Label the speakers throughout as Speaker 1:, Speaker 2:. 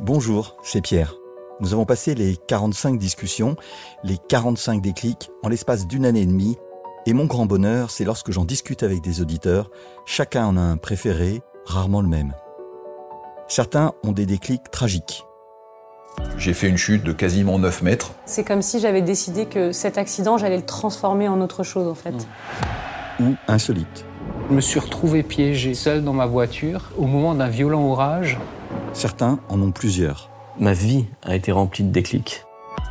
Speaker 1: Bonjour, c'est Pierre. Nous avons passé les 45 discussions, les 45 déclics en l'espace d'une année et demie. Et mon grand bonheur, c'est lorsque j'en discute avec des auditeurs, chacun en a un préféré, rarement le même. Certains ont des déclics tragiques.
Speaker 2: J'ai fait une chute de quasiment 9 mètres.
Speaker 3: C'est comme si j'avais décidé que cet accident, j'allais le transformer en autre chose en fait.
Speaker 1: Ou insolites.
Speaker 4: Je me suis retrouvé piégé seul dans ma voiture au moment d'un violent orage.
Speaker 1: Certains en ont plusieurs.
Speaker 5: Ma vie a été remplie de déclics.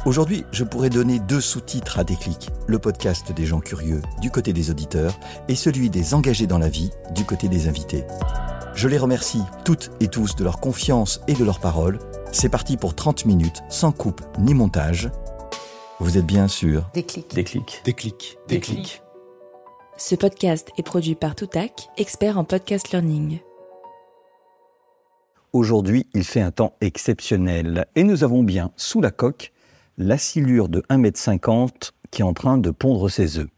Speaker 1: Aujourd'hui, je pourrais donner deux sous-titres à Déclic, le podcast des gens curieux du côté des auditeurs et celui des engagés dans la vie du côté des invités. Je les remercie toutes et tous de leur confiance et de leur parole. C'est parti pour 30 minutes, sans coupe ni montage. Vous êtes bien sûr
Speaker 3: Déclic.
Speaker 5: Déclic.
Speaker 2: Déclic.
Speaker 5: Déclic.
Speaker 6: Ce podcast est produit par Toutac, expert en podcast learning.
Speaker 1: Aujourd'hui, il fait un temps exceptionnel et nous avons bien sous la coque la silure de 1,50 m qui est en train de pondre ses œufs.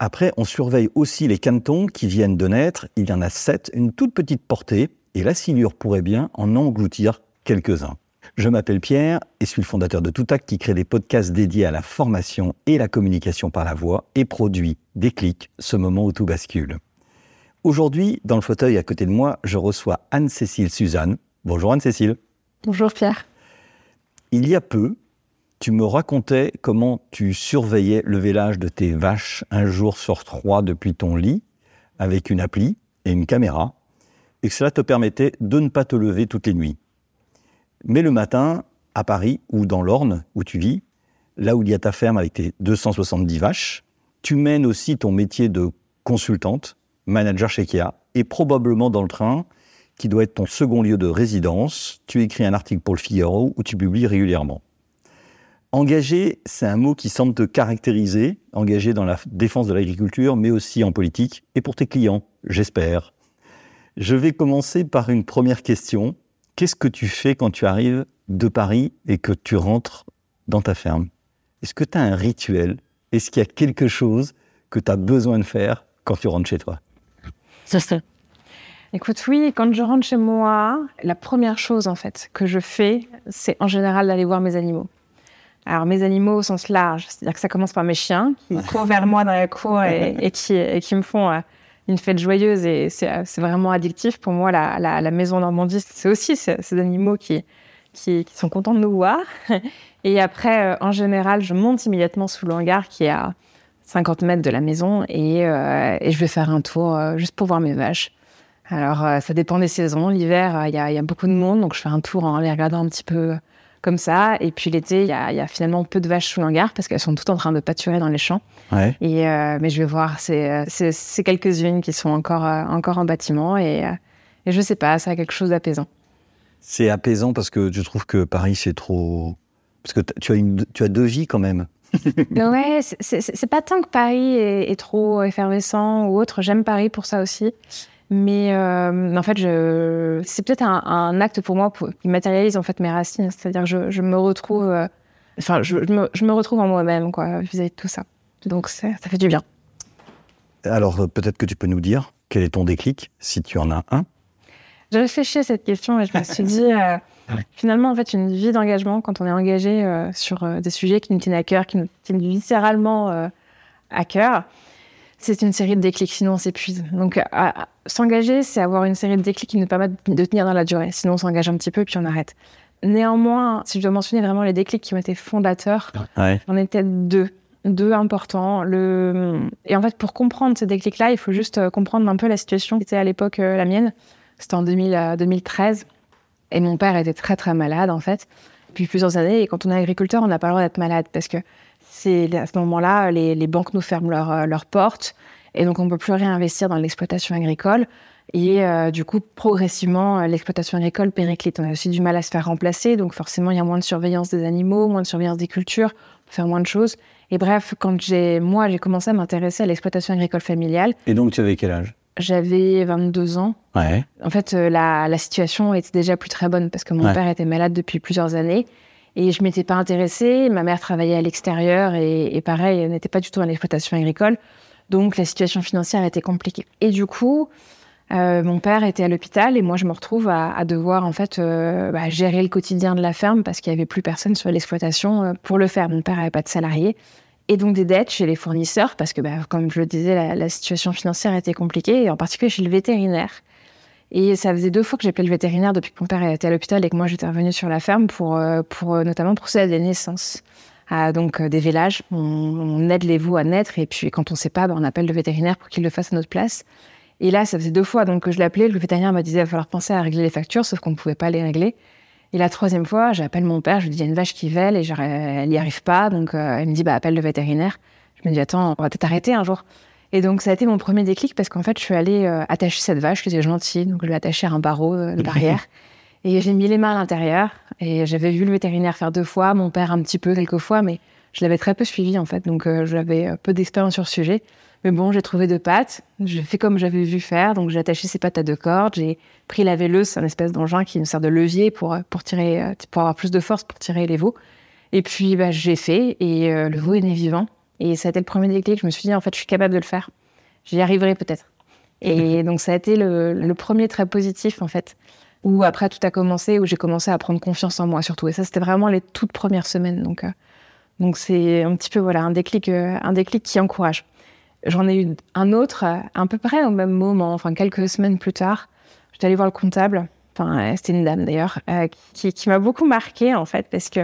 Speaker 1: Après, on surveille aussi les canetons qui viennent de naître. Il y en a sept, une toute petite portée, et la silure pourrait bien en engloutir quelques-uns. Je m'appelle Pierre et suis le fondateur de Toutac qui crée des podcasts dédiés à la formation et la communication par la voix et produit Déclic, ce moment où tout bascule. Aujourd'hui, dans le fauteuil à côté de moi, je reçois Anne-Cécile Suzanne. Bonjour Anne-Cécile.
Speaker 7: Bonjour Pierre.
Speaker 1: Il y a peu, tu me racontais comment tu surveillais le vélage de tes vaches un jour sur trois depuis ton lit, avec une appli et une caméra, et que cela te permettait de ne pas te lever toutes les nuits. Mais le matin, à Paris ou dans l'Orne où tu vis, là où il y a ta ferme avec tes 270 vaches, tu mènes aussi ton métier de consultante, manager chez Kia, et probablement dans le train, qui doit être ton second lieu de résidence, tu écris un article pour le Figaro où tu publies régulièrement. Engagé, c'est un mot qui semble te caractériser, engagé dans la défense de l'agriculture, mais aussi en politique, et pour tes clients, j'espère. Je vais commencer par une première question. Qu'est-ce que tu fais quand tu arrives de Paris et que tu rentres dans ta ferme? Est-ce que tu as un rituel? Est-ce qu'il y a quelque chose que tu as besoin de faire quand tu rentres chez toi?
Speaker 7: Écoute, oui, quand je rentre chez moi, la première chose en fait que je fais, c'est en général d'aller voir mes animaux. Alors mes animaux au sens large, c'est-à-dire que ça commence par mes chiens qui courent vers moi dans la cour et, et qui, et qui me font euh, une fête joyeuse et c'est euh, c'est vraiment addictif pour moi. La, la, la maison Normandie, c'est aussi ces, ces animaux qui, qui, qui sont contents de nous voir. Et après, euh, en général, je monte immédiatement sous le hangar qui est à 50 mètres de la maison et, euh, et je vais faire un tour euh, juste pour voir mes vaches. Alors, euh, ça dépend des saisons. L'hiver, il y, a, il y a beaucoup de monde, donc je fais un tour en les regardant un petit peu comme ça. Et puis l'été, il y a, il y a finalement peu de vaches sous le hangar parce qu'elles sont toutes en train de pâturer dans les champs.
Speaker 1: Ouais.
Speaker 7: Et, mais je vais voir ces, ces, ces quelques-unes qui sont encore, encore en bâtiment et, et je sais pas, ça a quelque chose d'apaisant.
Speaker 1: C'est apaisant parce que je trouve que Paris, c'est trop. Parce que tu as, une, tu as deux vies quand même.
Speaker 7: Ouais, c'est- pas tant que Paris est, trop effervescent ou autre. J'aime Paris pour ça aussi. Mais euh, en fait, c'est peut-être un, acte pour moi qui matérialise en fait mes racines. C'est-à-dire que je, me retrouve, euh, enfin, je, me, retrouve en moi-même quoi vis-à-vis de tout ça. Donc ça, ça fait du bien.
Speaker 1: Alors euh, peut-être que tu peux nous dire quel est ton déclic, si tu en as un.
Speaker 7: J'ai réfléchi à cette question et je me suis dit, euh, finalement, en fait, une vie d'engagement, quand on est engagé euh, sur euh, des sujets qui nous tiennent à cœur, qui nous tiennent viscéralement euh, à cœur, c'est une série de déclics, sinon on s'épuise. Donc, euh, s'engager, c'est avoir une série de déclics qui nous permettent de tenir dans la durée. Sinon, on s'engage un petit peu puis on arrête. Néanmoins, si je dois mentionner vraiment les déclics qui ont été fondateurs,
Speaker 1: Ouais.
Speaker 7: J'en ai peut-être deux, deux importants. Le... Et en fait, pour comprendre ces déclics-là, il faut juste comprendre un peu la situation qui était à l'époque euh, la mienne. C'était en 2000, euh, 2013. Et mon père était très, très malade, en fait, depuis plusieurs années. Et quand on est agriculteur, on n'a pas le droit d'être malade parce que c'est à ce moment-là, les, les banques nous ferment leurs euh, leurs portes. Et donc, on ne peut plus réinvestir dans l'exploitation agricole. Et euh, du coup, progressivement, euh, l'exploitation agricole périclite. On a aussi du mal à se faire remplacer. Donc, forcément, il y a moins de surveillance des animaux, moins de surveillance des cultures, on peut faire moins de choses. Et bref, quand j'ai, moi, j'ai commencé à m'intéresser à l'exploitation agricole familiale,
Speaker 1: Et donc tu avais quel âge?
Speaker 7: J'avais 22 ans.
Speaker 1: Ouais.
Speaker 7: En fait, euh, la, la situation était déjà plus très bonne parce que mon
Speaker 1: Ouais.
Speaker 7: père était malade depuis plusieurs années. Et je m'étais pas intéressée. Ma mère travaillait à l'extérieur et, et pareil, elle n'était pas du tout dans l'exploitation agricole. Donc la situation financière était compliquée. Et du coup, Euh, mon père était à l'hôpital et moi je me retrouve à, à devoir en fait euh, bah, gérer le quotidien de la ferme parce qu'il y avait plus personne sur l'exploitation pour le faire. Mon père avait pas de salariés et donc des dettes chez les fournisseurs parce que bah, comme je le disais la, la situation financière était compliquée et en particulier chez le vétérinaire. Et ça faisait deux fois que j'appelais le vétérinaire depuis que mon père était à l'hôpital et que moi j'étais revenue sur la ferme pour, euh, pour euh, notamment procéder à des naissances. À, donc euh, des vélages, on, on aide les veaux à naître et puis quand on sait pas, ben, on appelle le vétérinaire pour qu'il le fasse à notre place. Et là, ça faisait deux fois donc que je l'appelais, le vétérinaire me disait il va falloir penser à régler les factures, sauf qu'on ne pouvait pas les régler. Et la troisième fois, j'appelle mon père, je lui dis il y a une vache qui vèle et elle n'y arrive pas, donc euh, elle me dit bah appelle le vétérinaire. Je me dis attends, on va peut-être arrêter un jour. Et donc ça a été mon premier déclic parce qu'en fait je suis allée euh, attacher cette vache qui était gentille, donc je l'ai attachée à un barreau euh, de barrière. et j'ai mis les mains à l'intérieur et j'avais vu le vétérinaire faire deux fois, mon père un petit peu quelques fois, mais je l'avais très peu suivi en fait, donc euh, j'avais euh, peu d'expérience sur le sujet. Mais bon, j'ai trouvé deux pattes, j'ai fait comme j'avais vu faire, donc j'ai attaché ces pattes à deux cordes, j'ai pris la véleuse, c'est un espèce d'engin qui me sert de levier pour, euh, pour tirer, euh, pour avoir plus de force pour tirer les veaux. Et puis bah, j'ai fait et euh, le veau est né vivant. Et ça a été le premier déclic. Je me suis dit en fait, je suis capable de le faire. J'y arriverai peut-être. Et donc ça a été le, le premier très positif en fait. Où après tout a commencé, où j'ai commencé à prendre confiance en moi surtout. Et ça, c'était vraiment les toutes premières semaines. Donc euh, donc c'est un petit peu voilà un déclic, euh, un déclic qui encourage. J'en ai eu un autre à peu près au même moment, enfin quelques semaines plus tard. J'étais allée voir le comptable. Enfin, euh, c'était une dame d'ailleurs, euh, qui, qui m'a beaucoup marqué en fait parce que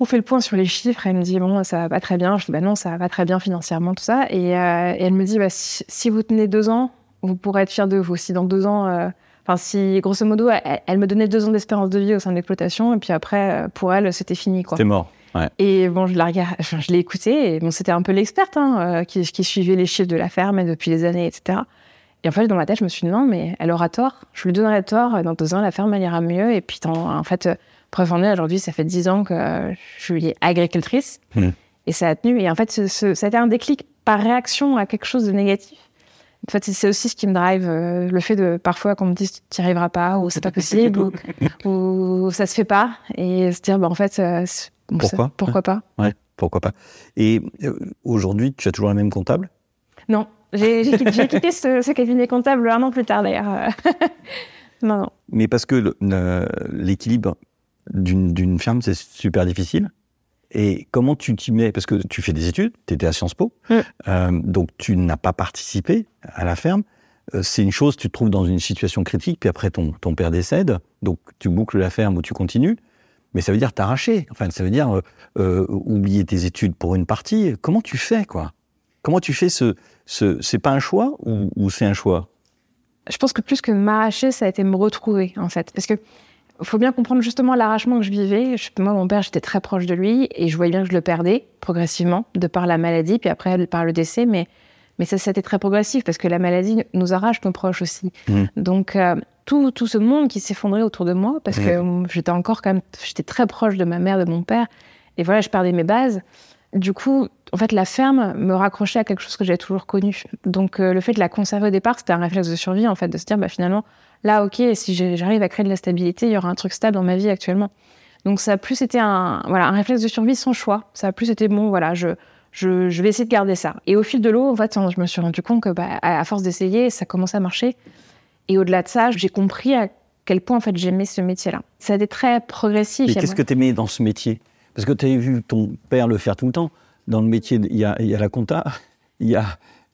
Speaker 7: on fait le point sur les chiffres. Elle me dit bon, ça va pas très bien. Je dis bah non, ça va pas très bien financièrement tout ça. Et, euh, elle me dit bah si, vous tenez deux ans, vous pourrez être fier de vous. Si dans deux ans, enfin si grosso modo, elle, elle me donnait deux ans d'espérance de vie au sein de l'exploitation et puis après pour elle c'était fini quoi.
Speaker 1: T'es mort.
Speaker 7: Et bon, je la regarde, enfin, je l'ai écoutée, et bon, c'était un peu l'experte hein, euh, qui, qui suivait les chiffres de la ferme et depuis des années, etc. Et en fait, dans ma tête, je me suis dit non, mais elle aura tort. Je lui donnerai tort. Dans deux ans, la ferme, elle ira mieux. Et puis, en, en fait, euh, preuve en est, aujourd'hui, ça fait dix ans que je suis agricultrice.
Speaker 1: Hmm.
Speaker 7: Et ça a tenu. Et en fait, ce, ce- ça a été un déclic par réaction à quelque chose de négatif. En fait, c'est- c'est aussi ce qui me drive, euh, le fait de parfois qu'on me dise tu n'y arriveras pas, ou c'est pas possible, ou, ou ça se fait pas. Et se dire, bah, en fait, euh,
Speaker 1: Pourquoi
Speaker 7: ça- Pourquoi? pas?
Speaker 1: Ouais, pourquoi pas? Et euh, aujourd'hui, tu as toujours la même comptable?
Speaker 7: Non, j'ai quitté, ce, ce cabinet comptable un an plus tard d'ailleurs. non, non.
Speaker 1: Mais parce que l'équilibre d'une d'une ferme, c'est super difficile. Et comment tu t'y mets? Parce que tu fais des études, tu étais à Sciences Po,
Speaker 7: Mm.
Speaker 1: euh, donc tu n'as pas participé à la ferme. Euh, c'est une chose, tu te trouves dans une situation critique, puis après ton, ton père décède, donc tu boucles la ferme ou tu continues. Mais ça veut dire t'arracher. Enfin, ça veut dire euh, euh, oublier tes études pour une partie. Comment tu fais, quoi? Comment tu fais ce, ce c'est pas un choix ou, ou c'est un choix?
Speaker 7: Je pense que plus que m'arracher, ça a été me retrouver en fait. Parce que faut bien comprendre justement l'arrachement que je vivais. Je- moi, mon père, j'étais très proche de lui et je voyais bien que je le perdais progressivement, de par la maladie, puis après par le décès. Mais, mais ça, c'était très progressif parce que la maladie nous arrache nos proches aussi.
Speaker 1: Mm.
Speaker 7: Donc, euh, tout, tout ce monde qui s'effondrait autour de moi, parce que j'étais encore quand même, j'étais très proche de ma mère, de mon père. Et voilà, je perdais mes bases. Du coup, en fait, la ferme me raccrochait à quelque chose que j'avais toujours connu. Donc, euh, le fait de la conserver au départ, c'était un réflexe de survie, en fait, de se dire, bah, finalement, là, ok, si j'arrive à créer de la stabilité, il y aura un truc stable dans ma vie actuellement. Donc, ça a plus été un, voilà, un réflexe de survie sans choix. Ça a plus été, bon, voilà, je, je, je vais essayer de garder ça. Et au fil de l'eau, en fait, je me suis rendu compte que, bah, à à force d'essayer, ça commençait à marcher. Et au-delà de ça, j'ai compris à quel point, en fait, j'aimais ce métier-là. Ça a été très progressif.
Speaker 1: Mais qu'est-ce que tu aimais dans ce métier? Parce que tu avais vu ton père le faire tout le temps. Dans le métier, il y a, il y a la compta, il y a,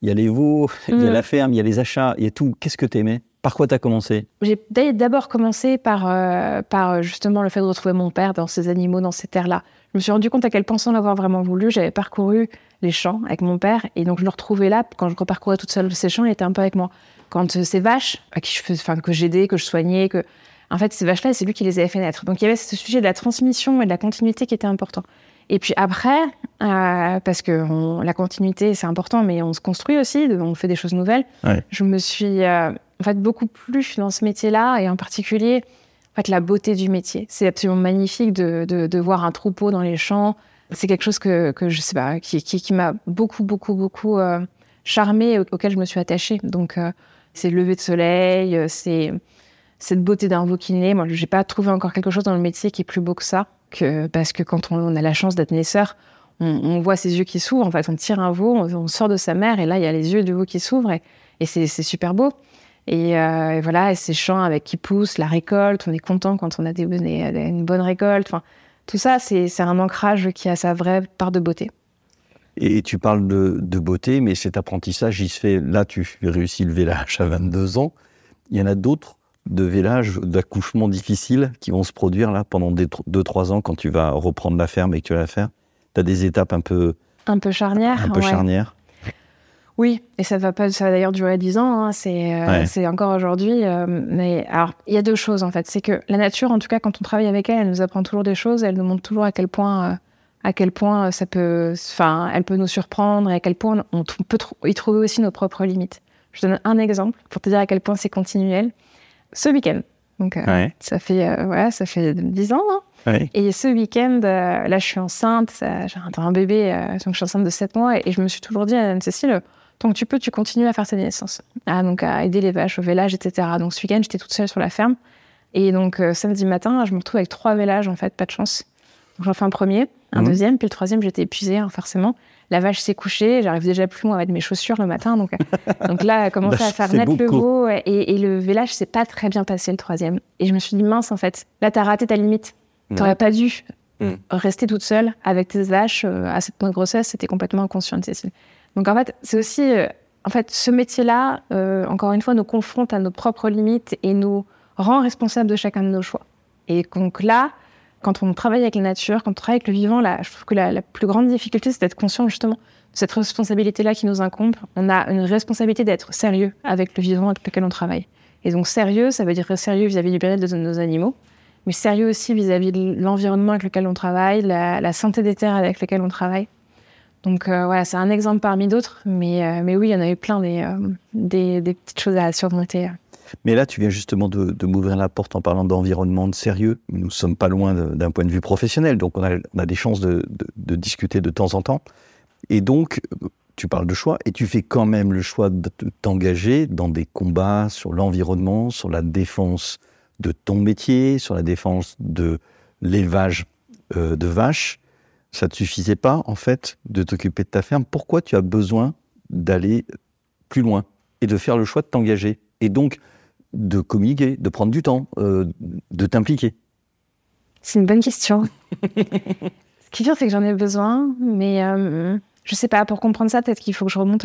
Speaker 1: il y a les veaux, il y a
Speaker 7: Mm.
Speaker 1: la ferme, il y a les achats, il y a tout. Qu'est-ce que tu aimais Par quoi tu as commencé?
Speaker 7: J'ai d'a- d'abord commencé par, euh, par euh, justement le fait de retrouver mon père dans ces animaux, dans ces terres-là. Je me suis rendu compte à quel point, sans l'avoir vraiment voulu, j'avais parcouru les champs avec mon père. Et donc, je le retrouvais là. Quand je reparcourais toute seule ces champs, il était un peu avec moi. Quand euh, ces vaches, à qui je fais, enfin, que j'aidais, que je soignais, que. En fait, ces vaches-là, c'est lui qui les avait fait naître. Donc, il y avait ce sujet de la transmission et de la continuité qui était important. Et puis après, euh, parce que on- la continuité, c'est important, mais on se construit aussi, on fait des choses nouvelles.
Speaker 1: Ouais.
Speaker 7: Je me suis euh, en fait beaucoup plus dans ce métier-là, et en particulier en fait, la beauté du métier. C'est absolument magnifique de, de, de voir un troupeau dans les champs. C'est quelque chose que, que je sais pas, qui, qui, qui m'a beaucoup, beaucoup, beaucoup euh, charmée, au- auquel je me suis attachée. Donc, euh, c'est le lever de soleil, euh, c'est cette beauté d'un veau naît. Moi, j'ai pas trouvé encore quelque chose dans le métier qui est plus beau que ça. Que, parce que quand on, on a la chance d'être naisseur, on, on voit ses yeux qui s'ouvrent. En fait, on tire un veau, on, sort de sa mère, et là, il y a les yeux du veau qui s'ouvrent, et, et c'est c'est super beau. Et, euh, et voilà, et ces champs avec qui poussent, la récolte, on est content quand on a des, des- une bonne récolte. Enfin, tout ça, c'est c'est un ancrage qui a sa vraie part de beauté.
Speaker 1: Et tu parles de, de beauté, mais cet apprentissage, il se fait. Là, tu réussis le vélage à 22 ans. Il y en a d'autres de vélages, d'accouchements difficiles qui vont se produire là pendant 2-3 ans quand tu vas reprendre la ferme et que tu vas la faire. Tu as des étapes un peu,
Speaker 7: Un peu charnière.
Speaker 1: un peu
Speaker 7: ouais.
Speaker 1: charnières.
Speaker 7: Oui, et ça va pas, ça va d'ailleurs durer 10 ans. hein, c'est, euh,
Speaker 1: Ouais.
Speaker 7: encore aujourd'hui. euh, mais alors, il y a deux choses en fait. C'est que la nature, en tout cas, quand on travaille avec elle, elle nous apprend toujours des choses. Elle nous montre toujours à quel point, euh, à quel point euh, ça peut, enfin, elle peut nous surprendre et à quel point on peut tr- y trouver aussi nos propres limites. Je donne un exemple pour te dire à quel point c'est continuel. Ce week-end, donc euh,
Speaker 1: Ouais.
Speaker 7: ça fait, ouais, ça fait 10 ans. hein. Et ce week-end, là, je suis enceinte, j'ai un, bébé, donc je suis enceinte de 7 mois, et, et je me suis toujours dit à Anne-Cécile, que tu peux, tu continues à faire tes naissances. Ah, donc à aider les vaches au vélage, etc. Donc ce week-end, j'étais toute seule sur la ferme. Et donc euh, samedi matin, je me retrouve avec trois vélages, en fait, pas de chance. Donc j'en fais un premier, un
Speaker 1: Mhm.
Speaker 7: deuxième, puis le troisième, j'étais épuisée, hein, forcément. La vache s'est couchée, j'arrive déjà plus loin avec mes chaussures le matin. Donc, euh, donc là, elle commence
Speaker 1: Bah,
Speaker 7: à faire
Speaker 1: c'est
Speaker 7: naître le veau, et, et le vélage s'est pas très bien passé, le troisième. Et je me suis dit, mince, en fait, là, t'as raté ta limite. T'aurais pas dû
Speaker 5: Mm.
Speaker 7: rester toute seule avec tes vaches euh, à cette de grossesse, c'était complètement inconscient, Cécile. Donc en fait, c'est aussi, euh, en fait, ce métier-là, euh, encore une fois, nous confronte à nos propres limites et nous rend responsables de chacun de nos choix. Et donc là, quand on travaille avec la nature, quand on travaille avec le vivant, là, je trouve que la, plus grande difficulté, c'est d'être conscient justement de cette responsabilité-là qui nous incombe. On a une responsabilité d'être sérieux avec le vivant avec lequel on travaille. Et donc sérieux, ça veut dire sérieux vis-à-vis du bien-être de nos animaux, mais sérieux aussi vis-à-vis de l'environnement avec lequel on travaille, la, la santé des terres avec lesquelles on travaille. Donc euh, voilà, c'est un exemple parmi d'autres, mais, euh, mais oui, il y en a eu plein des, euh, des, petites choses à surmonter.
Speaker 1: Mais là, tu viens justement de, m'ouvrir la porte en parlant d'environnement de sérieux. Nous sommes pas loin d'un point de vue professionnel, donc on a, des chances de, de- discuter de temps en temps. Et donc, tu parles de choix, et tu fais quand même le choix de te- t'engager dans des combats sur l'environnement, sur la défense de ton métier, sur la défense de l'élevage de vaches. Ça ne te suffisait pas, en fait, de t'occuper de ta ferme. Pourquoi tu as besoin d'aller plus loin et de faire le choix de t'engager Et donc, de communiquer, de prendre du temps, euh, de t'impliquer?
Speaker 7: C'est une bonne question. Ce qui est sûr, c'est que j'en ai besoin, mais euh, je sais pas, pour comprendre ça, peut-être qu'il faut que je remonte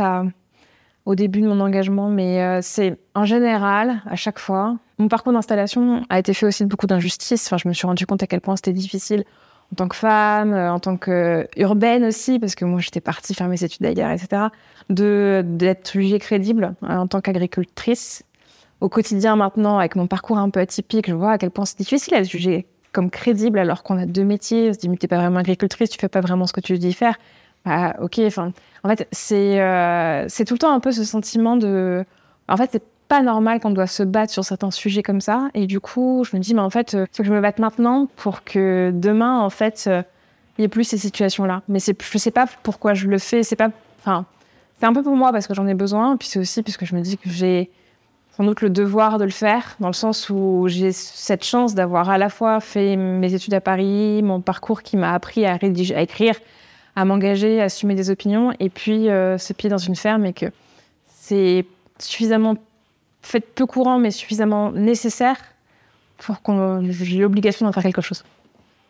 Speaker 7: au début de mon engagement, mais euh, c'est en général, à chaque fois, mon parcours d'installation a été fait aussi de beaucoup d'injustices. Enfin, je me suis rendu compte à quel point c'était difficile en tant que femme, euh, en tant qu'urbaine aussi, parce que moi j'étais partie faire mes études ailleurs, etc., de- d'être jugée crédible euh, en tant qu'agricultrice. Au quotidien maintenant, avec mon parcours un peu atypique, je vois à quel point c'est difficile d'être jugée comme crédible alors qu'on a deux métiers. On se dit, mais t'es pas vraiment agricultrice, tu fais pas vraiment ce que tu dis faire. Bah, ok, enfin, en fait, c'est euh, c'est tout le temps un peu ce sentiment de. En fait, c'est pas normal qu'on doit se battre sur certains sujets comme ça. Et du coup, je me dis, mais en fait, il faut que je me batte maintenant pour que demain, en fait, euh, il n'y ait plus ces situations-là. Mais c'est, je sais pas pourquoi je le fais. C'est pas. Enfin, c'est un peu pour moi parce que j'en ai besoin. Puis c'est aussi parce que je me dis que j'ai sans doute le devoir de le faire, dans le sens où j'ai cette chance d'avoir à la fois fait mes études à Paris, mon parcours qui m'a appris à, rédiger, à écrire, à m'engager, à assumer des opinions, et puis euh, ce pied dans une ferme, et que c'est suffisamment fait peu courant, mais suffisamment nécessaire pour qu'on j'ai l'obligation d'en faire quelque chose.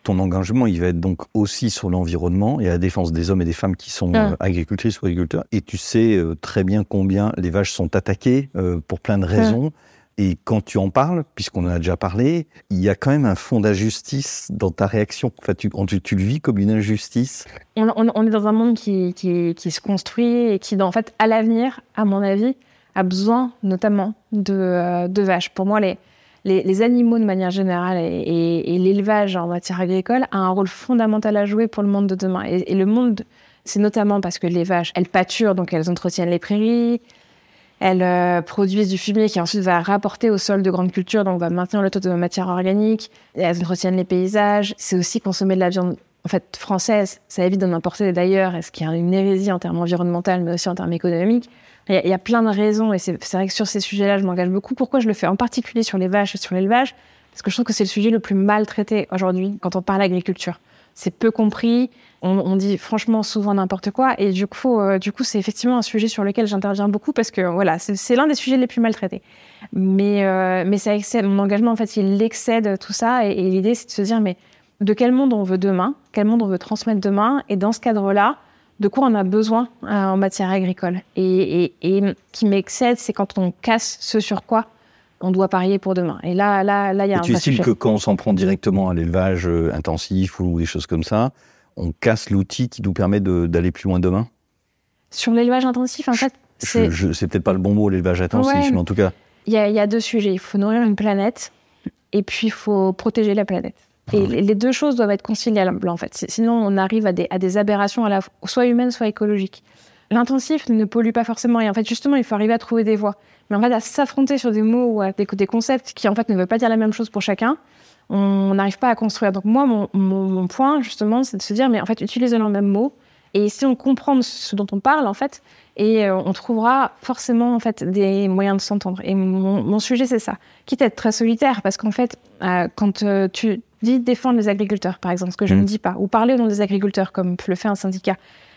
Speaker 1: Ton engagement, il va être donc aussi sur l'environnement et la défense des hommes et des femmes qui sont
Speaker 7: Ah.
Speaker 1: euh, agricultrices ou agriculteurs. Et tu sais euh, très bien combien les vaches sont attaquées euh, pour plein de raisons. Et quand tu en parles, puisqu'on en a déjà parlé, il y a quand même un fond d'injustice dans ta réaction. Enfin, tu, tu, tu le vis comme une injustice.
Speaker 7: On, on- on est dans un monde qui, qui- qui se construit et qui, en fait, à l'avenir, à mon avis, a besoin notamment de, euh, de vaches. Pour moi, les, animaux de manière générale et, l'élevage en matière agricole a un rôle fondamental à jouer pour le monde de demain. Et, le monde, c'est notamment parce que les vaches, elles pâturent, donc elles entretiennent les prairies, elles euh, produisent du fumier qui ensuite va rapporter au sol de grandes cultures, donc va maintenir le taux de matière organique, elles entretiennent les paysages. C'est aussi consommer de la viande française, ça évite d'en importer d'ailleurs, ce qui est une hérésie en termes environnementaux, mais aussi en termes économiques. Il y, a, plein de raisons, et c'est vrai que sur ces sujets-là, je m'engage beaucoup. Pourquoi je le fais en particulier sur les vaches et sur l'élevage? Parce que je trouve que c'est le sujet le plus maltraité aujourd'hui quand on parle agriculture. c'est peu compris. On, dit franchement souvent n'importe quoi. Et du coup, euh, du coup, c'est effectivement un sujet sur lequel j'interviens beaucoup parce que voilà, c'est l'un des sujets les plus maltraités. Mais, euh, mais ça excède, mon engagement, en fait, il excède tout ça. Et l'idée, c'est de se dire, mais de quel monde on veut demain? Quel monde on veut transmettre demain? Et dans ce cadre-là, de quoi on a besoin euh, en matière agricole Et, et, et qui m'excède, c'est quand on casse ce sur quoi on doit parier pour demain. Et là, là, là, il y a
Speaker 1: Et
Speaker 7: un
Speaker 1: tu estimes que quand on s'en prend directement à l'élevage euh, intensif ou des choses comme ça, on casse l'outil qui nous permet d'aller plus loin demain?
Speaker 7: Sur l'élevage intensif, en fait, c'est
Speaker 1: peut-être pas le bon mot, l'élevage intensif,
Speaker 7: Ouais.
Speaker 1: mais en tout cas,
Speaker 7: il y, a- il y a deux sujets. Il faut nourrir une planète et puis il faut protéger la planète. Et les deux choses doivent être conciliables, en fait. Si- Sinon, on arrive à des, à des aberrations à la fois, soit humaines, soit écologiques. L'intensif ne pollue pas forcément. Et en fait, justement, il faut arriver à trouver des voies. Mais en fait, à s'affronter sur des mots ou à des, des concepts qui, en fait, ne veulent pas dire la même chose pour chacun, on n'arrive pas à construire. Donc, moi, mon, mon- mon point, justement, c'est de se dire, mais en fait, utilisons le même mot. Et si on comprend ce dont on parle, en fait, et euh, on trouvera forcément, en fait, des moyens de s'entendre. Et mon, mon sujet, c'est ça. Quitte à être très solitaire, parce qu'en fait, euh, quand euh, tu dis défendre les agriculteurs, par exemple, ce que je ne dis pas, ou parler au nom des agriculteurs, comme le fait un syndicat,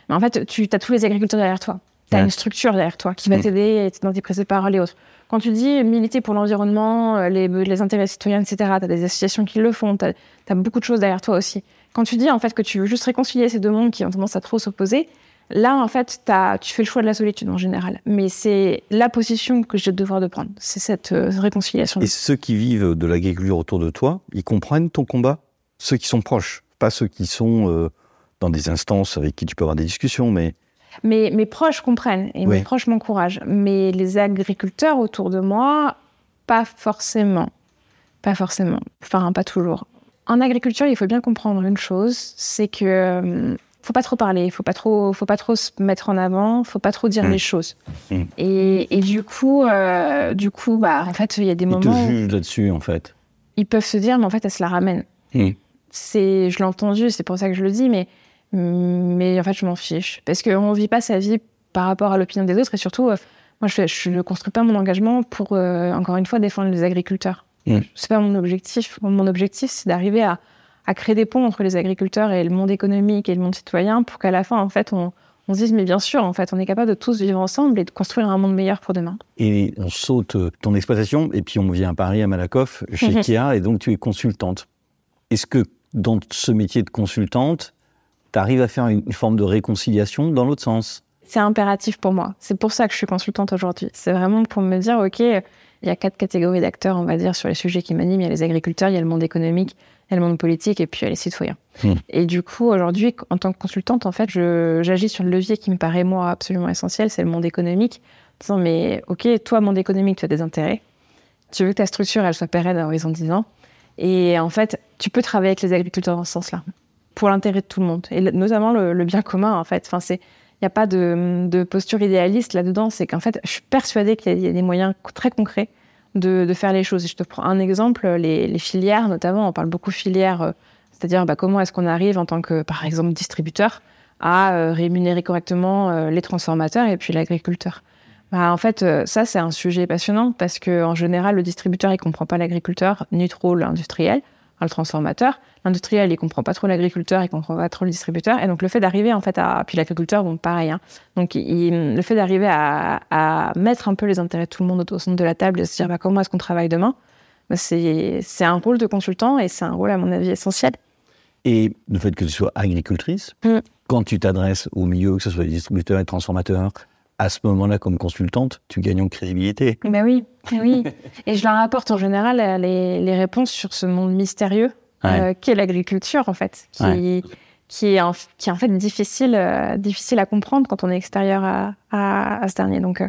Speaker 7: mais en fait, tu as tous les agriculteurs derrière toi. Tu as
Speaker 1: Ouais.
Speaker 7: une structure derrière toi qui va
Speaker 1: Mhm.
Speaker 7: t'aider dans tes prises de parole et autres. Quand tu dis militer pour l'environnement, euh, les, les intérêts citoyens, etc., tu as des associations qui le font, tu as, beaucoup de choses derrière toi aussi. Quand tu dis en fait que tu veux juste réconcilier ces deux mondes qui ont tendance à trop s'opposer, là en fait tu fais le choix de la solitude en général. Mais c'est la position que j'ai le devoir de prendre, c'est cette euh, réconciliation.
Speaker 1: et ceux qui vivent de l'agriculture autour de toi, ils comprennent ton combat? Ceux qui sont proches, pas ceux qui sont euh, dans des instances avec qui tu peux avoir des discussions, mais
Speaker 7: Mes, mes proches comprennent et
Speaker 1: Oui.
Speaker 7: mes proches m'encouragent. Mais les agriculteurs autour de moi, pas forcément. Pas forcément. Enfin, pas toujours. En agriculture, il faut bien comprendre une chose, c'est que euh, faut pas trop parler, faut pas trop, faut pas trop se mettre en avant, faut pas trop dire
Speaker 1: Mm.
Speaker 7: les choses.
Speaker 1: Mm.
Speaker 7: Et, et du coup, euh, du coup, bah, en fait, il y a des
Speaker 1: ils te
Speaker 7: moments
Speaker 1: jugent là-dessus, en fait.
Speaker 7: ils peuvent se dire, mais en fait, elle se la ramène.
Speaker 1: Mm.
Speaker 7: C'est, je l'ai entendu, c'est pour ça que je le dis, mais, mais en fait, je m'en fiche. Parce qu'on ne vit pas sa vie par rapport à l'opinion des autres. Et surtout, euh, moi, je, je ne construis pas mon engagement pour, euh, encore une fois, défendre les agriculteurs. C'est pas mon objectif. Mon objectif, c'est d'arriver à, à créer des ponts entre les agriculteurs et le monde économique et le monde citoyen pour qu'à la fin, en fait, on, on se dise, mais bien sûr, en fait, on est capable de tous vivre ensemble et de construire un monde meilleur pour demain.
Speaker 1: Et on saute euh, ton exploitation, et puis on vient à Paris, à Malakoff, chez. Kia, et donc tu es consultante. Est-ce que dans ce métier de consultante, tu arrives à faire une, forme de réconciliation dans l'autre sens?
Speaker 7: C'est impératif pour moi. C'est pour ça que je suis consultante aujourd'hui. C'est vraiment pour me dire, OK, il y a quatre catégories d'acteurs, on va dire, sur les sujets qui m'animent. Il y a les agriculteurs, il y a le monde économique, le monde politique et puis les citoyens.
Speaker 1: Hmm.
Speaker 7: Et du coup, aujourd'hui, en tant que consultante, en fait, je- j'agis sur le levier qui me paraît, moi, absolument essentiel, c'est le monde économique. En disant, mais OK, toi, monde économique, tu as des intérêts. Tu veux que ta structure, elle soit pérenne à horizon 10 ans. Et en fait, tu peux travailler avec les agriculteurs dans ce sens-là, pour l'intérêt de tout le monde, et notamment le, le bien commun, en fait. Enfin, c'est il n'y a pas de, de posture idéaliste là-dedans. C'est qu'en fait, je suis persuadée qu'il y a des moyens très concrets de, de faire les choses. Je te prends un exemple, les, les filières notamment. On parle beaucoup filières, euh, c'est-à-dire bah, comment est-ce qu'on arrive en tant que, par exemple, distributeur à euh, rémunérer correctement euh, les transformateurs et puis l'agriculteur? Bah, en fait, ça, c'est un sujet passionnant parce que en général, le distributeur, il comprend pas l'agriculteur, ni trop l'industriel, le transformateur. L'industriel, il comprend pas trop l'agriculteur, il comprend pas trop le distributeur. Et donc, le fait d'arriver, en fait, à. Puis l'agriculteur, bon, pareil. Hein. Donc, il- le fait d'arriver à, à mettre un peu les intérêts de tout le monde au centre de la table et se dire, bah, comment est-ce qu'on travaille demain? Bah, c'est un rôle de consultant et c'est un rôle, à mon avis, essentiel.
Speaker 1: Et le fait que tu sois agricultrice,
Speaker 7: Mm.
Speaker 1: quand tu t'adresses au milieu, que ce soit les distributeurs et transformateurs, à ce moment-là, comme consultante, tu gagnes en crédibilité.
Speaker 7: Ben oui, oui. Et je leur apporte en général les, les réponses sur ce monde mystérieux
Speaker 1: Ouais.
Speaker 7: euh, qu'est l'agriculture, en fait, qui,
Speaker 1: Ouais.
Speaker 7: qui, est en, qui est en fait difficile, euh, difficile à comprendre quand on est extérieur à, à, à ce dernier. Donc, euh,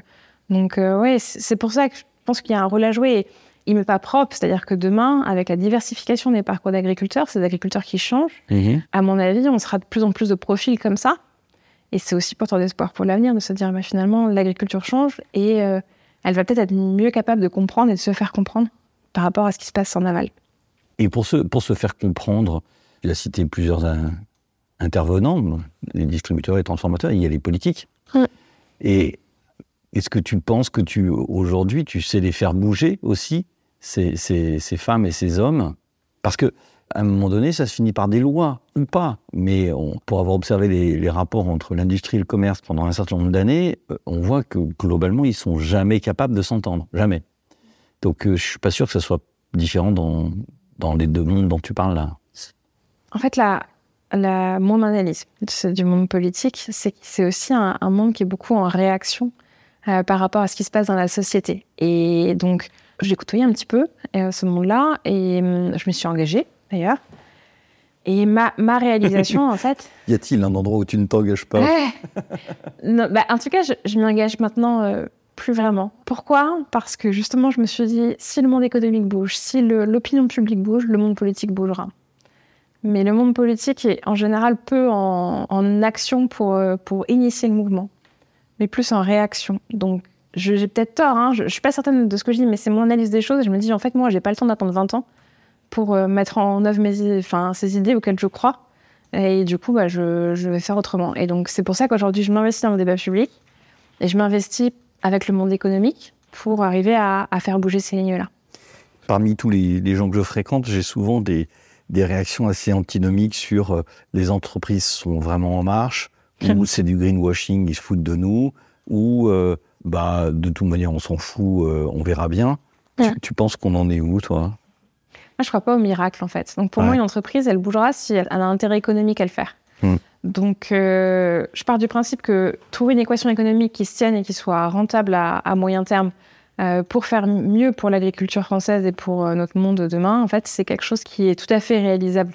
Speaker 7: donc ouais, c'est c'est pour ça que je pense qu'il y a un rôle à jouer. Et il m'est pas propre, c'est-à-dire que demain, avec la diversification des parcours d'agriculteurs, ces agriculteurs qui changent, à mon avis, on sera de plus en plus de profils comme ça. Et c'est aussi porteur d'espoir pour l'avenir de se dire, bah, finalement, l'agriculture change et euh, elle va peut-être être mieux capable de comprendre et de se faire comprendre par rapport à ce qui se passe en aval.
Speaker 1: Et pour se, pour se faire comprendre, il a cité plusieurs intervenants, les distributeurs et les transformateurs, il y a les politiques. Et est-ce que tu penses que tu, aujourd'hui, tu sais les faire bouger aussi, ces, ces, ces femmes et ces hommes? Parce que à un moment donné, ça se finit par des lois ou pas. Mais on, pour avoir observé les, les rapports entre l'industrie et le commerce pendant un certain nombre d'années, euh, on voit que globalement, ils sont jamais capables de s'entendre. Jamais. Donc, euh, je suis pas sûr que ce soit différent dans, dans les deux mondes dont tu parles là.
Speaker 7: En fait, la, la, mon analyse du monde politique, c'est que c'est aussi un, un monde qui est beaucoup en réaction euh, par rapport à ce qui se passe dans la société. Et donc, j'ai côtoyé un petit peu euh, ce monde-là et hum, je me suis engagée d'ailleurs. Et ma, ma réalisation, en fait,
Speaker 1: Y a-t-il un endroit où tu ne t'engages pas?
Speaker 7: Ouais. Non, bah, en tout cas, je, je m'y engage maintenant euh, plus vraiment. Pourquoi? Parce que justement, je me suis dit, si le monde économique bouge, si l'opinion publique bouge, le monde politique bougera. Mais le monde politique est en général peu en, action pour, euh, pour initier le mouvement, mais plus en réaction. Donc, j'ai peut-être tort, hein, je, je suis pas certaine de ce que je dis, mais c'est mon analyse des choses. Je me dis, en fait, moi, j'ai pas le temps d'attendre 20 ans pour euh, mettre en œuvre mes, enfin, ces idées auxquelles je crois. Et du coup, bah, je, je vais faire autrement. Et donc, c'est pour ça qu'aujourd'hui, je m'investis dans le débat public et je m'investis avec le monde économique pour arriver à, à faire bouger ces lignes-là.
Speaker 1: Parmi tous les, les gens que je fréquente, j'ai souvent des, des réactions assez antinomiques sur euh, les entreprises sont vraiment en marche, ou c'est du greenwashing, ils se foutent de nous, ou euh, bah, de toute manière on s'en fout, euh, on verra bien.
Speaker 7: Ouais.
Speaker 1: Tu, tu penses qu'on en est où, toi?
Speaker 7: Moi, je crois pas au miracle, en fait. Donc, pour
Speaker 1: Ouais.
Speaker 7: moi, une entreprise, elle bougera si elle, elle a un intérêt économique à le faire.
Speaker 1: Hmm.
Speaker 7: Donc, euh, je pars du principe que trouver une équation économique qui se tienne et qui soit rentable à, à moyen terme euh, pour faire mieux pour l'agriculture française et pour euh, notre monde de demain, en fait, c'est quelque chose qui est tout à fait réalisable.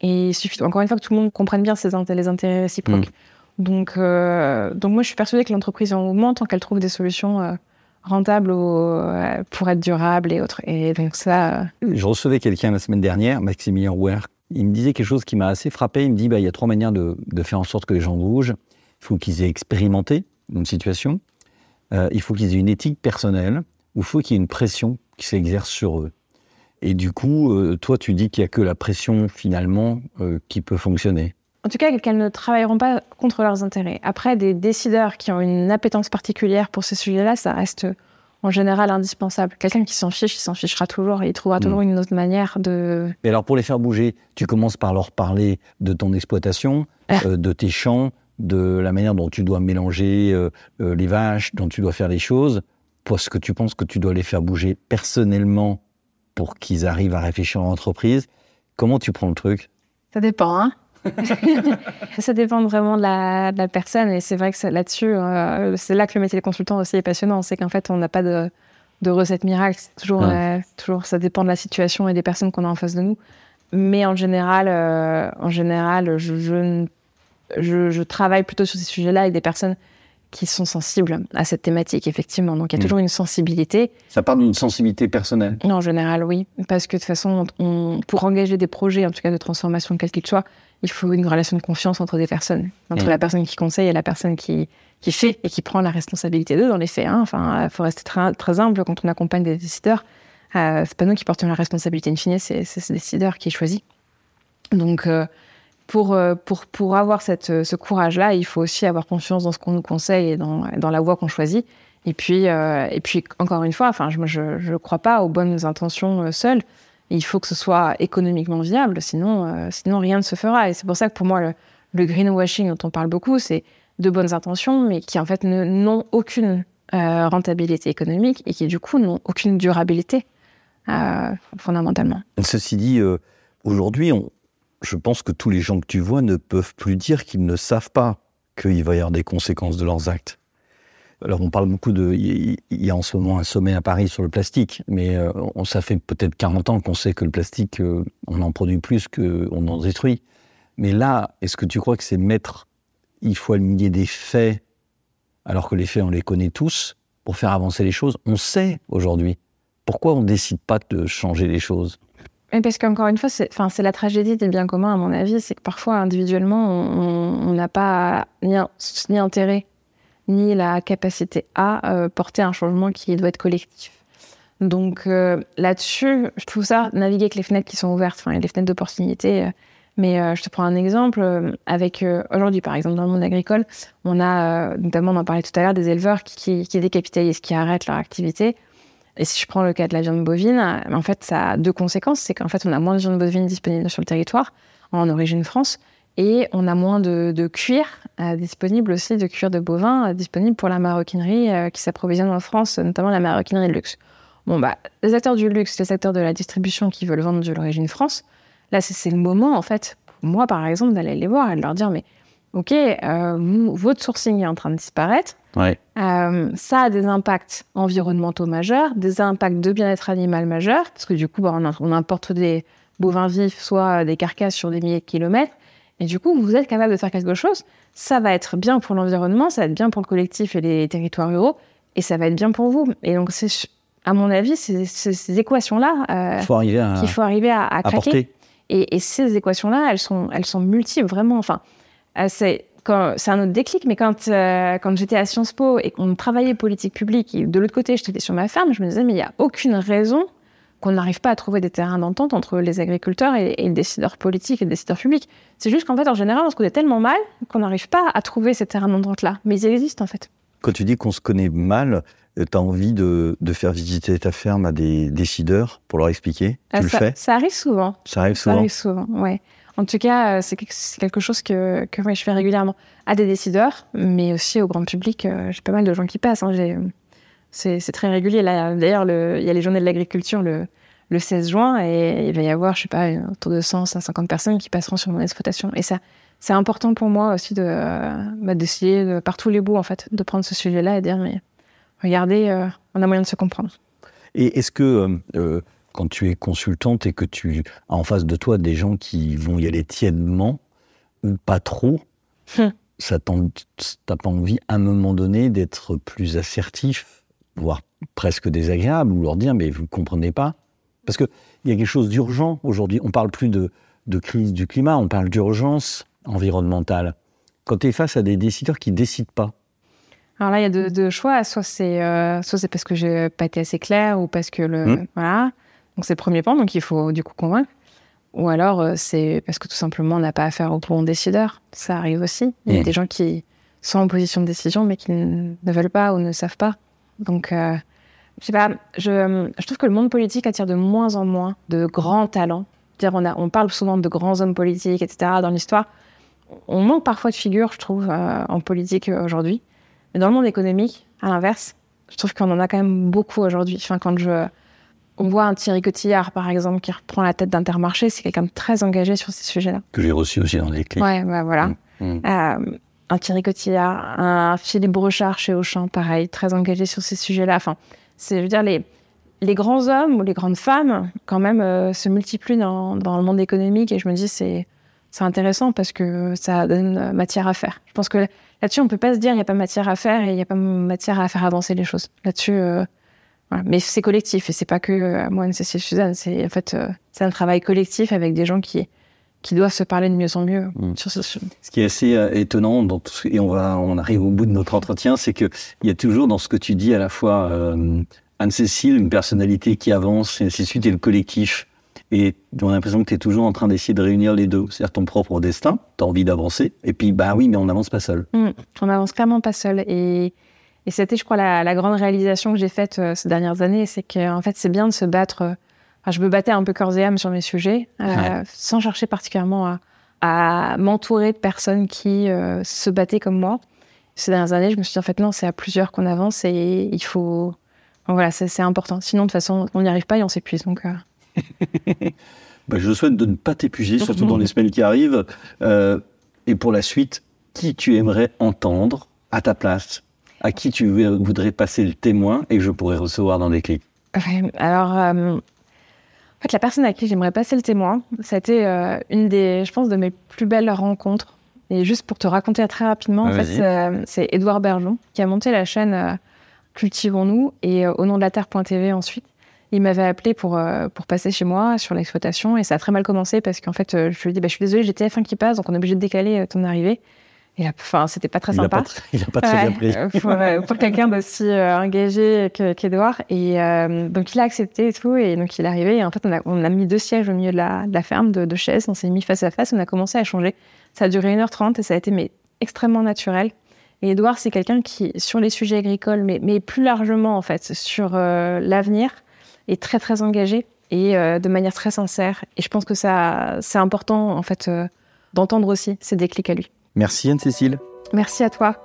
Speaker 7: Et il suffit, encore une fois, que tout le monde comprenne bien ses int- les intérêts réciproques. Donc, euh, donc, moi, je suis persuadée que l'entreprise est en mouvement tant qu'elle trouve des solutions rentables au- pour être durable et autres. Et donc, ça,
Speaker 1: Je recevais quelqu'un la semaine dernière, Maximilien Rouer. Il me disait quelque chose qui m'a assez frappé. Il me dit bah, il y a trois manières de, faire en sorte que les gens bougent. Il faut qu'ils aient expérimenté une situation. Euh, il faut qu'ils aient une éthique personnelle. Ou il faut qu'il y ait une pression qui s'exerce sur eux. Et du coup, euh, toi, tu dis qu'il n'y a que la pression, finalement, euh, qui peut fonctionner.
Speaker 7: En tout cas, qu'elles ne travailleront pas contre leurs intérêts. Après, des décideurs qui ont une appétence particulière pour ces sujets-là, ça reste en général indispensable. Quelqu'un qui s'en fiche, il s'en fichera toujours et il trouvera
Speaker 1: Mm.
Speaker 7: toujours une autre manière de.
Speaker 1: Mais alors, pour les faire bouger, tu commences par leur parler de ton exploitation,
Speaker 7: Ah.
Speaker 1: euh, de tes champs, de la manière dont tu dois mélanger euh, euh, les vaches, dont tu dois faire les choses. Parce que tu penses que tu dois les faire bouger personnellement pour qu'ils arrivent à réfléchir en entreprise. Comment tu prends le truc?
Speaker 7: Ça dépend, hein Ça dépend vraiment de la, de la personne et c'est vrai que là-dessus, euh, c'est là que le métier de consultant aussi est passionnant. C'est qu'en fait, on n'a pas de, de recette miracle. Toujours,
Speaker 1: Ouais.
Speaker 7: euh, toujours, ça dépend de la situation et des personnes qu'on a en face de nous. Mais en général, euh, en général, je, je, ne- je, je travaille plutôt sur ces sujets-là avec des personnes qui sont sensibles à cette thématique, effectivement. Donc, il y a
Speaker 1: Mm.
Speaker 7: toujours une sensibilité.
Speaker 1: Ça part d'une sensibilité personnelle.
Speaker 7: Non, en général, oui. Parce que de toute façon, on, pour engager des projets, en tout cas de transformation, quel qu'il soit, il faut une relation de confiance entre des personnes. Entre
Speaker 1: Mm.
Speaker 7: la personne qui conseille et la personne qui, qui fait et qui prend la responsabilité d'eux dans les faits. Hein. Enfin, il faut rester très, très humble quand on accompagne des décideurs. Euh, c'est pas nous qui portons la responsabilité. In fine, c'est ce décideur qui choisit. Donc, euh, pour, euh, pour, pour avoir cette, euh, ce courage-là, il faut aussi avoir confiance dans ce qu'on nous conseille et dans, dans la voie qu'on choisit. Et puis, euh, et puis, encore une fois, enfin, je ne crois pas aux bonnes intentions euh, seules. Il faut que ce soit économiquement viable, sinon, sinon rien ne se fera. Et c'est pour ça que pour moi, le, le greenwashing dont on parle beaucoup, c'est de bonnes intentions, mais qui en fait n'ont aucune rentabilité économique et qui du coup n'ont aucune durabilité fondamentalement.
Speaker 1: Ceci dit, aujourd'hui, on- je pense que tous les gens que tu vois ne peuvent plus dire qu'ils ne savent pas qu'il va y avoir des conséquences de leurs actes. Alors, on parle beaucoup de. Il y- a en ce moment un sommet à Paris sur le plastique, mais euh, on, ça fait peut-être 40 ans qu'on sait que le plastique, euh, on en produit plus qu'on en détruit. Mais là, est-ce que tu crois que c'est mettre. Il faut aligner des faits, alors que les faits, on les connaît tous, pour faire avancer les choses? On sait aujourd'hui. Pourquoi on ne décide pas de changer les choses?
Speaker 7: Et parce qu'encore une fois, c'est enfin, c'est la tragédie des biens communs, à mon avis, c'est que parfois, individuellement, on n'a pas ni, intérêt, ni la capacité à euh, porter un changement qui doit être collectif. Donc euh, là-dessus, je trouve ça, naviguer avec les fenêtres qui sont ouvertes, enfin, les fenêtres d'opportunité. euh, mais je te prends un exemple, avec aujourd'hui, par exemple, dans le monde agricole, on a, notamment, on en parlait tout à l'heure, des éleveurs qui, qui, qui décapitalisent, qui arrêtent leur activité. Et si je prends le cas de la viande bovine, euh, en fait, ça a deux conséquences. C'est qu'en fait, on a moins de viande bovine disponible sur le territoire, en origine France, et on a moins de, cuir euh, disponible aussi, de cuir de bovin euh, disponible pour la maroquinerie euh, qui s'approvisionne en France, notamment la maroquinerie de luxe. Bon, bah, les acteurs du luxe, les acteurs de la distribution qui veulent vendre de l'origine France, là, c'est le moment, en fait, pour moi, par exemple, d'aller les voir et de leur dire, mais OK, euh, vous- votre sourcing est en train de disparaître.
Speaker 1: Ouais.
Speaker 7: Euh, ça a des impacts environnementaux majeurs, des impacts de bien-être animal majeurs, parce que du coup, bah, on, on importe des bovins vifs, soit des carcasses sur des milliers de kilomètres. Et du coup, vous êtes capable de faire quelque chose. Ça va être bien pour l'environnement, ça va être bien pour le collectif et les territoires ruraux, et ça va être bien pour vous. Et donc, c'est, à mon avis, c'est c'est ces équations-là euh,
Speaker 1: faut arriver à,
Speaker 7: qu'il faut arriver à, à
Speaker 1: à
Speaker 7: craquer. Et, et ces équations-là, elles sont, elles sont multiples, vraiment. Enfin, euh, c'est quand- c'est un autre déclic, mais quand, euh, quand j'étais à Sciences Po et qu'on travaillait politique publique, et de l'autre côté, j'étais sur ma ferme, je me disais, mais il n'y a aucune raison qu'on n'arrive pas à trouver des terrains d'entente entre les agriculteurs et, et les décideurs politiques et les décideurs publics. C'est juste qu'en fait, en général, on se connaît tellement mal qu'on n'arrive pas à trouver ces terrains d'entente-là. Mais ils existent, en fait.
Speaker 1: Quand tu dis qu'on se connaît mal, tu as envie de, de faire visiter ta ferme à des décideurs pour leur expliquer? Tu
Speaker 7: Euh,
Speaker 1: le
Speaker 7: ça,
Speaker 1: fais?
Speaker 7: ça arrive souvent.
Speaker 1: Ça arrive
Speaker 7: Ça
Speaker 1: souvent?
Speaker 7: arrive souvent, ouais. En tout cas, euh, c'est quelque- chose que, que je fais régulièrement à des décideurs, mais aussi au grand public. euh, J'ai pas mal de gens qui passent. hein, C'est très régulier. D'ailleurs, le- il y a les journées de l'agriculture le, le 16 juin et il va y avoir, je sais pas, autour de 100, 150 personnes qui passeront sur mon exploitation. Et ça, c'est important pour moi aussi de bah, d'essayer de, par tous les bouts, en fait, de prendre ce sujet-là et dire, mais regardez, euh, on a moyen de se comprendre.
Speaker 1: Et est-ce que quand tu es consultante et que tu as en face de toi des gens qui vont y aller tièdement ou pas trop,
Speaker 7: Hum.
Speaker 1: ça t'as pas envie à un moment donné d'être plus assertif, voire presque désagréable, ou leur dire mais vous ne comprenez pas Parce qu'il y a quelque chose d'urgent aujourd'hui. On parle plus de, de crise du climat, on parle d'urgence environnementale. Quand tu es face à des décideurs qui décident pas,
Speaker 7: Alors là, il y a deux, deux choix. Soit c'est euh, soit c'est parce que j'ai pas été assez claire ou parce que le
Speaker 1: Mhm.
Speaker 7: voilà. Donc c'est le premier point. Donc il faut du coup convaincre. Ou alors euh, c'est parce que tout simplement on n'a pas affaire au bon décideur. Ça arrive aussi. Il y a
Speaker 1: Mhm.
Speaker 7: des gens qui sont en position de décision mais qui ne veulent pas ou ne savent pas. Donc euh, je sais pas. Je, je trouve que le monde politique attire de moins en moins de grands talents. Dire on a on parle souvent de grands hommes politiques etc. dans l'histoire. On manque parfois de figures, je trouve, euh, en politique aujourd'hui. Mais dans le monde économique, à l'inverse, je trouve qu'on en a quand même beaucoup aujourd'hui. Enfin, quand je, on voit un Thierry Cotillard, par exemple, qui reprend la tête d'Intermarché, c'est quelqu'un de très engagé sur ces sujets-là.
Speaker 1: que j'ai reçu aussi dans les clés.
Speaker 7: Ouais, bah, voilà.
Speaker 1: Mm.
Speaker 7: Euh, un Thierry Cotillard, un Philippe Brochard chez Auchan, pareil, très engagé sur ces sujets-là. Enfin, c'est, je veux dire, les, les grands hommes ou les grandes femmes, quand même, euh, se multiplient dans, dans le monde économique et je me dis, c'est, c'est intéressant parce que ça donne euh, matière à faire. Je pense que là-dessus, on peut pas se dire, il n'y a pas matière à faire et il n'y a pas matière à faire avancer les choses. Là-dessus, euh, voilà. Mais c'est collectif et c'est pas que euh, moi, Cécile Suzanne. C'est, en fait, euh, c'est un travail collectif avec des gens qui, qui doivent se parler de mieux en mieux
Speaker 1: Mm.
Speaker 7: sur ce sujet.
Speaker 1: Ce qui est assez euh, étonnant, dans tout ce- et on, va, on arrive au bout de notre entretien, c'est qu'il y a toujours dans ce que tu dis à la fois euh, Anne-Cécile, une personnalité qui avance, et ainsi de suite, et le collectif. Et on a l'impression que tu es toujours en train d'essayer de réunir les deux, c'est-à-dire ton propre destin, tu as envie d'avancer, et puis bah oui, mais on n'avance pas seul.
Speaker 7: Mm. On n'avance clairement pas seul. Et, et c'était, je crois, la, la grande réalisation que j'ai faite euh, ces dernières années, c'est qu'en fait, c'est bien de se battre. euh, enfin, je me battais un peu corps et âme sur mes sujets, euh,
Speaker 1: Ouais.
Speaker 7: sans chercher particulièrement à, à m'entourer de personnes qui se battaient comme moi. Ces dernières années, je me suis dit, en fait, non, c'est à plusieurs qu'on avance et il faut. donc voilà, c'est important. Sinon, de toute façon, on n'y arrive pas et on s'épuise. Donc,
Speaker 1: Bah, je souhaite de ne pas t'épuiser, surtout dans les semaines qui arrivent. Et pour la suite, qui tu aimerais entendre à ta place À qui tu voudrais passer le témoin et que je pourrais recevoir dans des clics
Speaker 7: Ouais, alors, euh, en fait, la personne à qui j'aimerais passer le témoin, ça a été euh, une des, je pense, de mes plus belles rencontres. Et juste pour te raconter très rapidement, en
Speaker 1: Ouais,
Speaker 7: fait, euh, c'est Édouard Bergeon qui a monté la chaîne euh, Cultivons-nous et au nom de la terre.tv ensuite. Il m'avait appelé pour, euh, pour passer chez moi sur l'exploitation et ça a très mal commencé parce qu'en fait, euh, je lui ai dit, bah, je suis désolée, j'ai TF1 qui passe, donc on est obligé de décaler euh, ton arrivée. Il a, enfin, c'était pas très sympa.
Speaker 1: Il n'a pas, très
Speaker 7: ouais,
Speaker 1: bien pris.
Speaker 7: Pour, euh, pour euh, quelqu'un d'aussi euh, engagé qu'Edouard. Et euh, donc, il a accepté et tout. Et donc, il est arrivé. Et en fait, on a, on a mis deux sièges au milieu de la, de la ferme, de, de chaises. On s'est mis face à face. On a commencé à changer. Ça a duré 1h30 et ça a été mais, extrêmement naturel. Et Edouard, c'est quelqu'un qui, sur les sujets agricoles, mais, mais plus largement, en fait, sur euh, l'avenir, est très, très engagé et euh, de manière très sincère. Et je pense que ça, c'est important, en fait, d'entendre aussi ces déclics à lui.
Speaker 1: Merci Anne-Cécile.
Speaker 7: Merci à toi.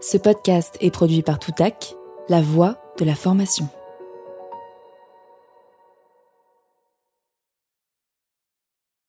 Speaker 6: Ce podcast est produit par Toutac, la voix de la formation.